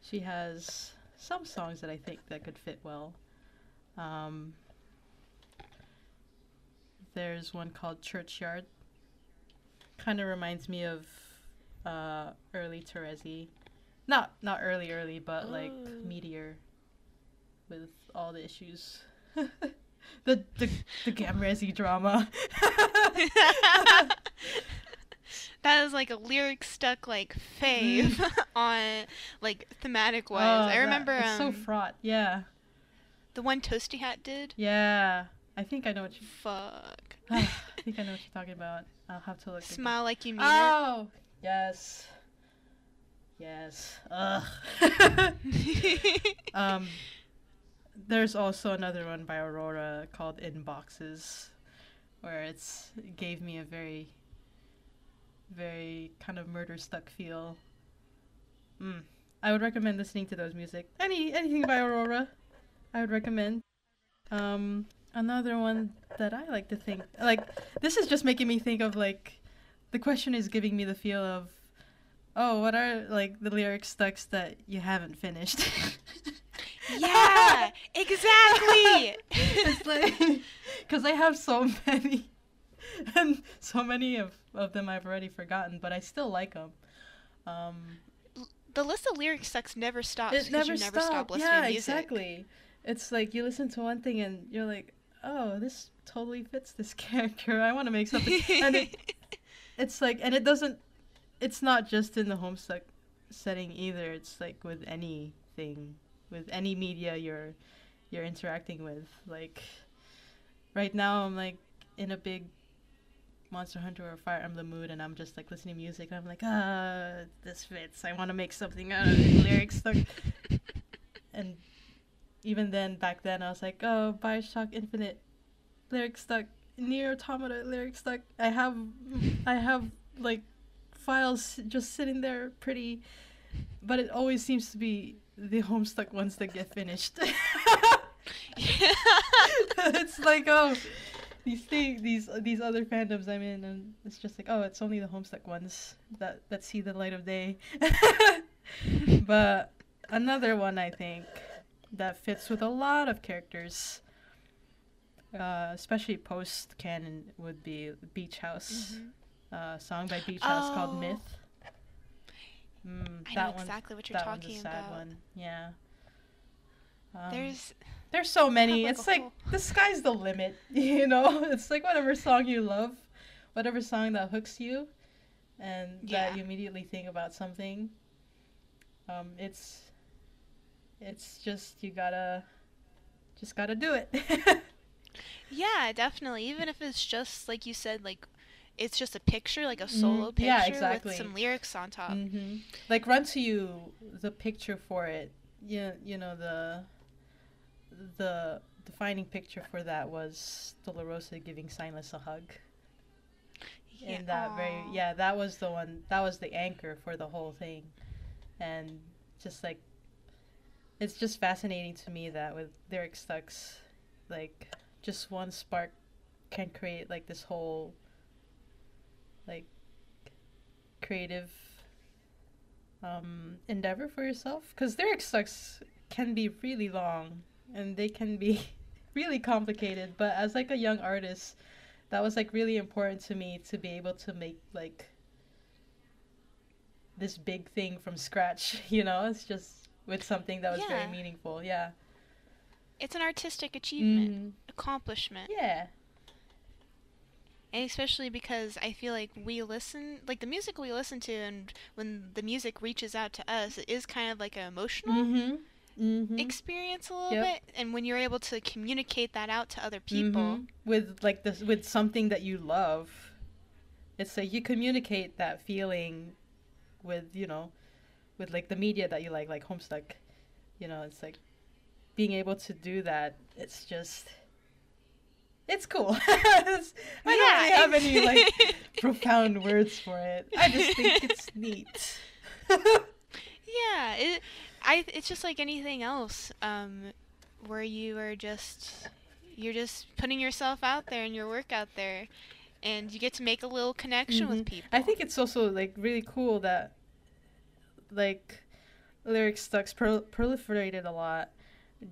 she has some songs that I think that could fit well. Um, there's one called Churchyard. Kind of reminds me of uh, early Terezi. Not not early early, but like Oh. Meteor with all the issues. the the the Gamrezi drama. that is like a lyric stuck like fave on like thematic wise. Oh, I that- remember so um, fraught. Yeah. the one Toasty Hat did. Yeah. I think I know what you Fuck. I think I know what you're talking about. I'll have to look. Smile like you mean Oh yes. Yes. Ugh. um there's also another one by Aurora called Inboxes where it's it gave me a very very kind of murder stuck feel. Mm. I would recommend listening to those music. Any anything by Aurora, I would recommend. Um, another one that I like to think like this is just making me think of like the question is giving me the feel of oh what are like the lyric stucks that you haven't finished. yeah, exactly. it's like because I have so many, and so many of, of them I've already forgotten, but I still like them. Um, the list of lyric stucks never stops it never you never stop. stop listening yeah, to music. exactly. It's like you listen to one thing and you're like, oh, this totally fits this character. I want to make something, and it, it's like, and it doesn't. It's not just in the Homestuck setting either. It's like with anything, with any media you're you're interacting with. Like right now, I'm like in a big Monster Hunter or Fire Emblem mood, and I'm just like listening to music, and I'm like, ah, this fits. I want to make something out of the lyrics and even then, back then, I was like, oh, Bioshock Infinite, lyric stuck. Nier Automata, lyric stuck. I have, I have like files just sitting there, pretty, but it always seems to be the Homestuck ones that get finished. it's like oh, these thing, these these other fandoms I'm in, and it's just like oh, it's only the Homestuck ones that that see the light of day. but another one I think that fits with a lot of characters, uh, especially post canon, would be Beach House. Mhm. Uh, song by Beach House called Oh. Myth. Mm, I that know one, exactly what you're that one's talking a sad about. one. Yeah. Um, There's there's so many. it's like whole- the sky's the limit. You know, it's like whatever song you love, whatever song that hooks you, and Yeah. that you immediately think about something. Um, it's, it's just you gotta, just gotta do it. yeah, definitely. Even if it's just like you said, like it's just a picture, like a solo Mhm. picture Yeah, exactly. with some lyrics on top. hmm Like run to you the picture for it. You you know the the defining picture for that was Dolorosa giving Silas a hug. Yeah. and that very yeah that was the one that was the anchor for the whole thing and just like it's just fascinating to me that with lyric stucks like just one spark can create like this whole like creative um endeavor for yourself. Because lyric stucks can be really long and they can be really complicated but as like a young artist that was like really important to me to be able to make like this big thing from scratch you know? It's just with something that was Yeah. very meaningful yeah It's an artistic achievement, Mhm. accomplishment. yeah And especially because I feel like we listen, like the music we listen to, and when the music reaches out to us, it is kind of like an emotional mm-hmm mm-hmm experience a little Yep. bit. And when you're able to communicate that out to other people, Mhm. with like this with something that you love it's like you communicate that feeling with you know with like the media that you like like homestuck you know it's like being able to do that it's just it's cool It's- i don't really have any like profound words for it i just think it's neat yeah, it, I, it's just like anything else, um, where you are just, you're just putting yourself out there and your work out there, and you get to make a little connection with Mhm. people. I think it's also like really cool that like lyric stucks prol- proliferated a lot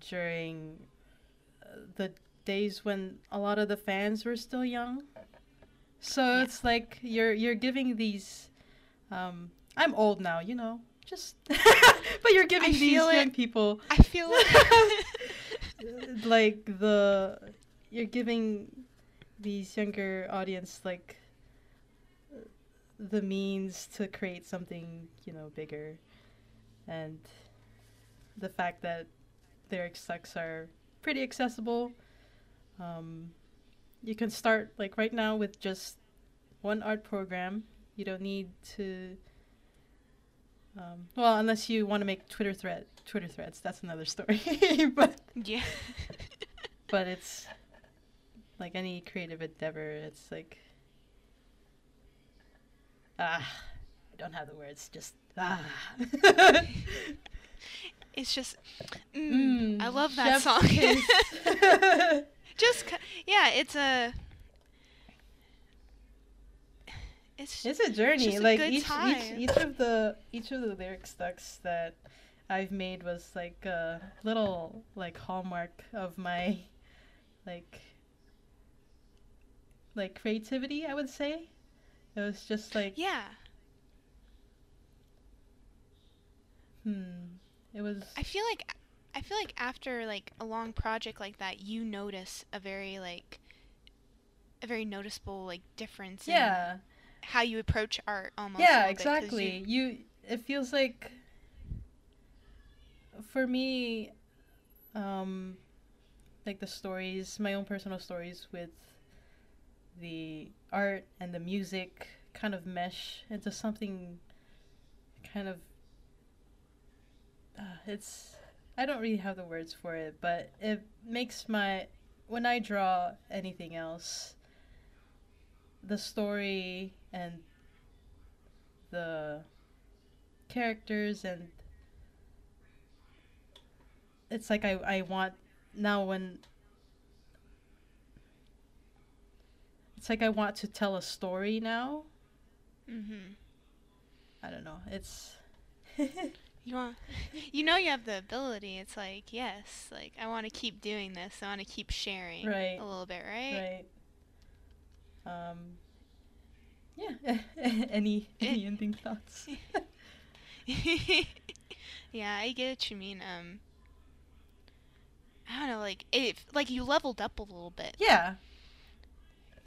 during uh, the days when a lot of the fans were still young. So Yeah. it's like you're you're giving these um I'm old now, you know. Just but you're giving I these young people I feel like like the you're giving these younger audience like the means to create something you know bigger. And the fact that lyric stucks are pretty accessible um, you can start like right now with just one art program. You don't need to um, well unless you want to make twitter thread twitter threads. That's another story. But yeah. but it's like any creative endeavor it's like ah i don't have the words just ah It's just, mm, I love that song. just, yeah, it's a. It's, it's a journey a like good each, each each of the each of the lyric stucks that i've made was like a little like hallmark of my like like creativity i would say it was just like yeah. hmm it was I feel like, I feel like after like a long project like that, you notice a very like, a very noticeable like difference. in yeah how you approach art almost. yeah little bit, 'cause exactly you it feels like for me um like the stories my own personal stories with the art and the music kind of mesh into something kind of uh, it's i don't really have the words for it but it makes my when i draw anything else the story and the characters and it's like I, I want now when it's like I want to tell a story now. Mhm. I don't know. It's You want, you know, you have the ability. It's like yes, like I want to keep doing this. I want to keep sharing Right. a little bit, right? right. Um yeah. any any ending thoughts? yeah, I get what you mean. Um, I don't know, like it, like you leveled up a little bit, yeah.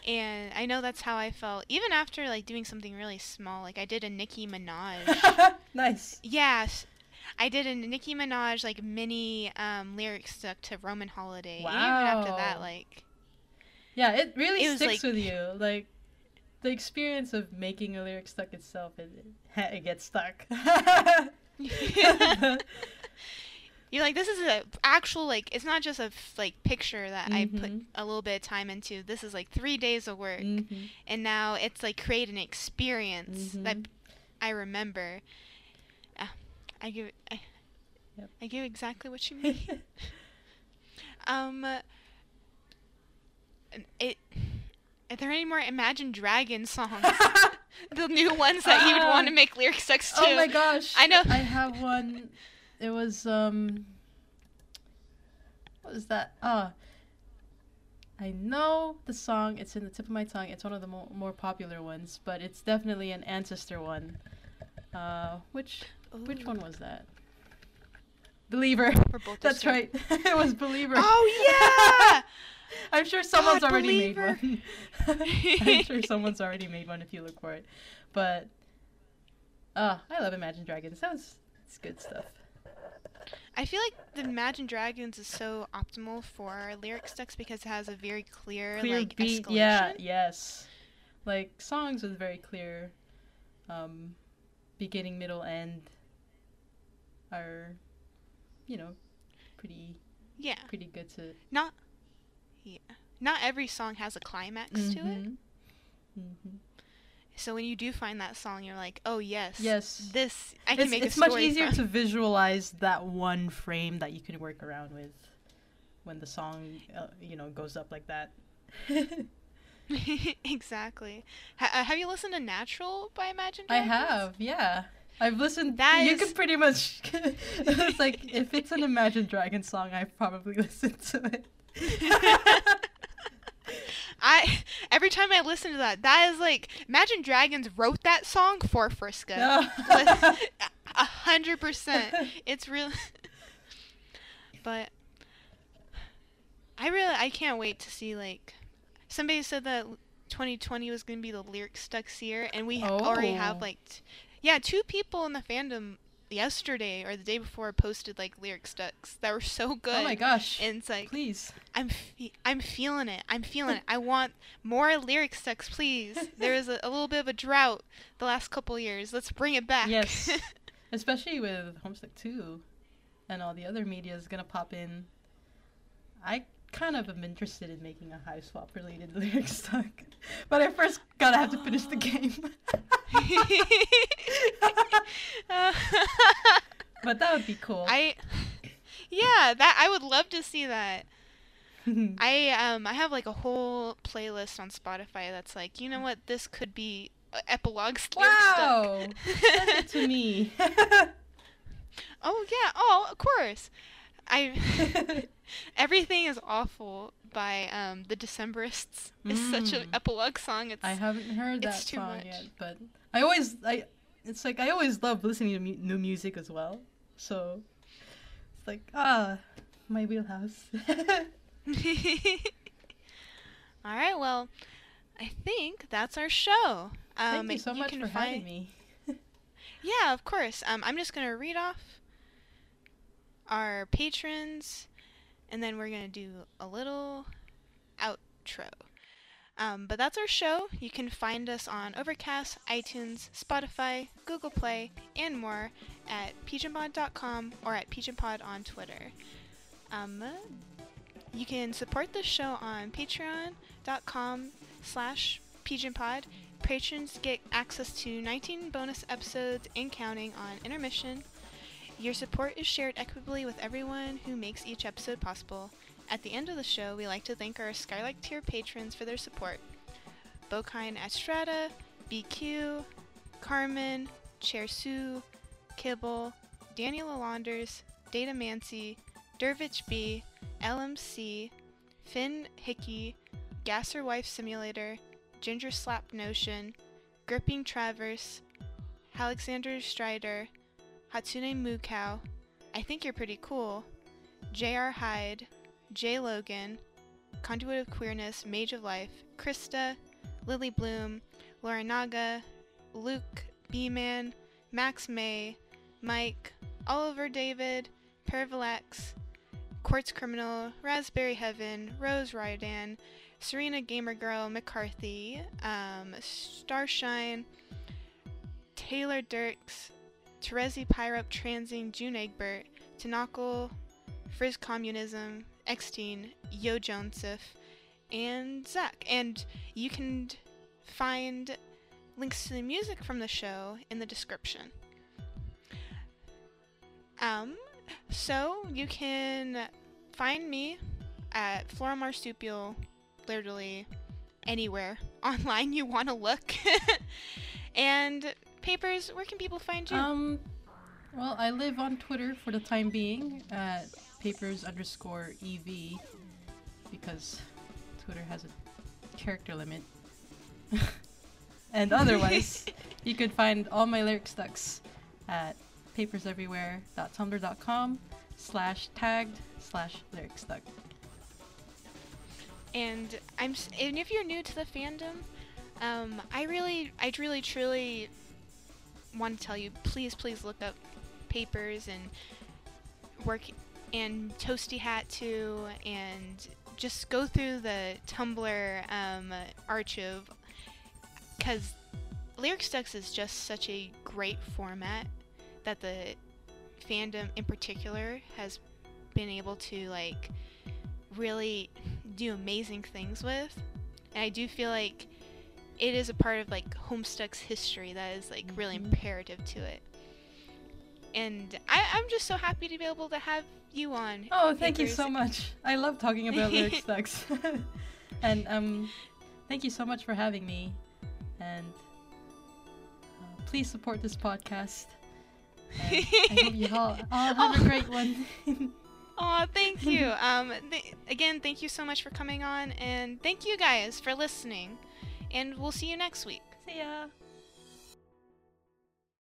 And I know that's how I felt even after like doing something really small. Like I did a Nicki Minaj. nice. yes, I did a Nicki Minaj like mini um lyric stuck to Roman Holiday. And even after that, like Yeah, it really It sticks like- with you. Like the experience of making a lyric stuck itself, it, it, it gets stuck. you're like this is a actual like it's not just a like picture that I put Mhm. a little bit of time into. This is like three days of work. Mhm. and now it's like create an experience that Mhm. I remember. Ah, I give I, Yep. I give exactly what you mean. um, it. Are there any more Imagine Dragons songs? the new ones that you would want to Ah. make lyric stucks to. Oh my gosh. I know. I have one. It was um what was that? Ah. I know the song. It's in the tip of my tongue. It's one of the mo- more popular ones, but it's definitely an ancestor one. Uh which which one was that? Believer. That's right. it was Believer. Oh yeah. I'm sure someone's God, already Believer. made one. I'm sure someone's already made one if you look for it. But uh, I love Imagine Dragons. That was it's good stuff. I feel like the Imagine Dragons is so optimal for lyric stucks because it has a very clear, Clear like beat, escalation. yeah, yes. Like songs with very clear um beginning, middle, end are you know, pretty Yeah. pretty good to Not. Yeah. Not every song has a climax to it. Mhm. So when you do find that song, you're like, oh yes, Yes. this I can it's, make it's much easier from. to visualize that one frame that you can work around with when the song uh, you know goes up like that exactly. Ha- uh, have you listened to Natural by Imagine i have yeah i've listened That you is- can pretty much it's like if it's an imagine dragon song i've probably listened to it I every time I listen to that, that is like Imagine Dragons wrote that song for Friska. A hundred percent. It's real. but I really I can't wait to see like somebody said that 2020 was gonna be the lyric stuck year, and we ha- already Oh. have like t- yeah two people in the fandom yesterday or the day before posted like lyric stucks that were so good. oh my gosh And it's like please I'm fe- I'm feeling it. I'm feeling it. I want more lyric stucks, please. There is a, a little bit of a drought the last couple years. Let's bring it back. yes especially with homestuck 2 and all the other media is gonna pop in i kind of am interested in making a Hiveswap related lyric stuck but i first gotta have to finish the game. But that would be cool. I yeah, that I would love to see that. I um I have like a whole playlist on Spotify that's like, you know what, this could be epilogue wow! Send it to me. Oh yeah, oh of course. I Everything is awful by um the Decemberists. It's such an Mm. epilogue song. It's I haven't heard that song much. yet, but I always I it's like I always love listening to mu- new music as well. So it's like ah, my wheelhouse. All right, well, I think that's our show. Um, Thank you so much can for find- having me. Yeah, of course. Um, I'm just gonna read off our patrons, and then we're gonna do a little outro. Um, but that's our show. You can find us on Overcast, iTunes, Spotify, Google Play, and more at pigeonpod.com or at pigeonpod on Twitter. Um, you can support the show on patreon.com slash pigeonpod. Patrons get access to 19 bonus episodes and counting on intermission. Your support is shared equitably with everyone who makes each episode possible. At the end of the show, we like to thank our Skylight tier patrons for their support. Bokine Estrada, BQ, Carmen, Chair Sue, Kibble, Daniel Launders, Data Mancy, Dervich B, LMC, Finn Hickey, Gasser Wife Simulator, Ginger Slap Notion, Gripping Traverse, Alexander Strider, Hatsune Mukau, I Think You're Pretty Cool, J.R. Hyde, J. Logan, Conduit of Queerness, Mage of Life, Krista, Lily Bloom, Laura Naga, Luke, B-Man, Max May, Mike, Oliver David, Pervilax, Quartz Criminal, Raspberry Heaven, Rose Rydan, Serena Gamer Girl McCarthy, um, Starshine, Taylor Dirks, Terezi Pyrope Transing, June Egbert, Tanakle, Frizz Communism, Xteen, Yo Joseph, and Zach. And you can find links to the music from the show in the description. Um, so you can find me at Floral Marsupial literally anywhere online you want to look. and papers, where can people find you? Um, well, I live on Twitter for the time being at papers underscore ev because Twitter has a character limit. and otherwise, you can find all my lyric stucks at paperseverywhere.tumblr.com slash tagged slash lyric stuck. And I'm and if you're new to the fandom, um, I really, I really, truly want to tell you, please, please look up papers and work and Toasty Hat too, and just go through the Tumblr um, archive because Lyric Stucks is just such a great format that the fandom in particular has been able to like really do amazing things with. And I do feel like it is a part of like Homestuck's history that is like really Mhm. imperative to it. And I, I'm just so happy to be able to have you on. Oh, thank you so much. I love talking about lyric stucks. and um, thank you so much for having me. And uh, please support this podcast. And I hope you all, all have a great one. Aw, thank you. Um, th- again, thank you so much for coming on, and thank you guys for listening. And we'll see you next week. See ya.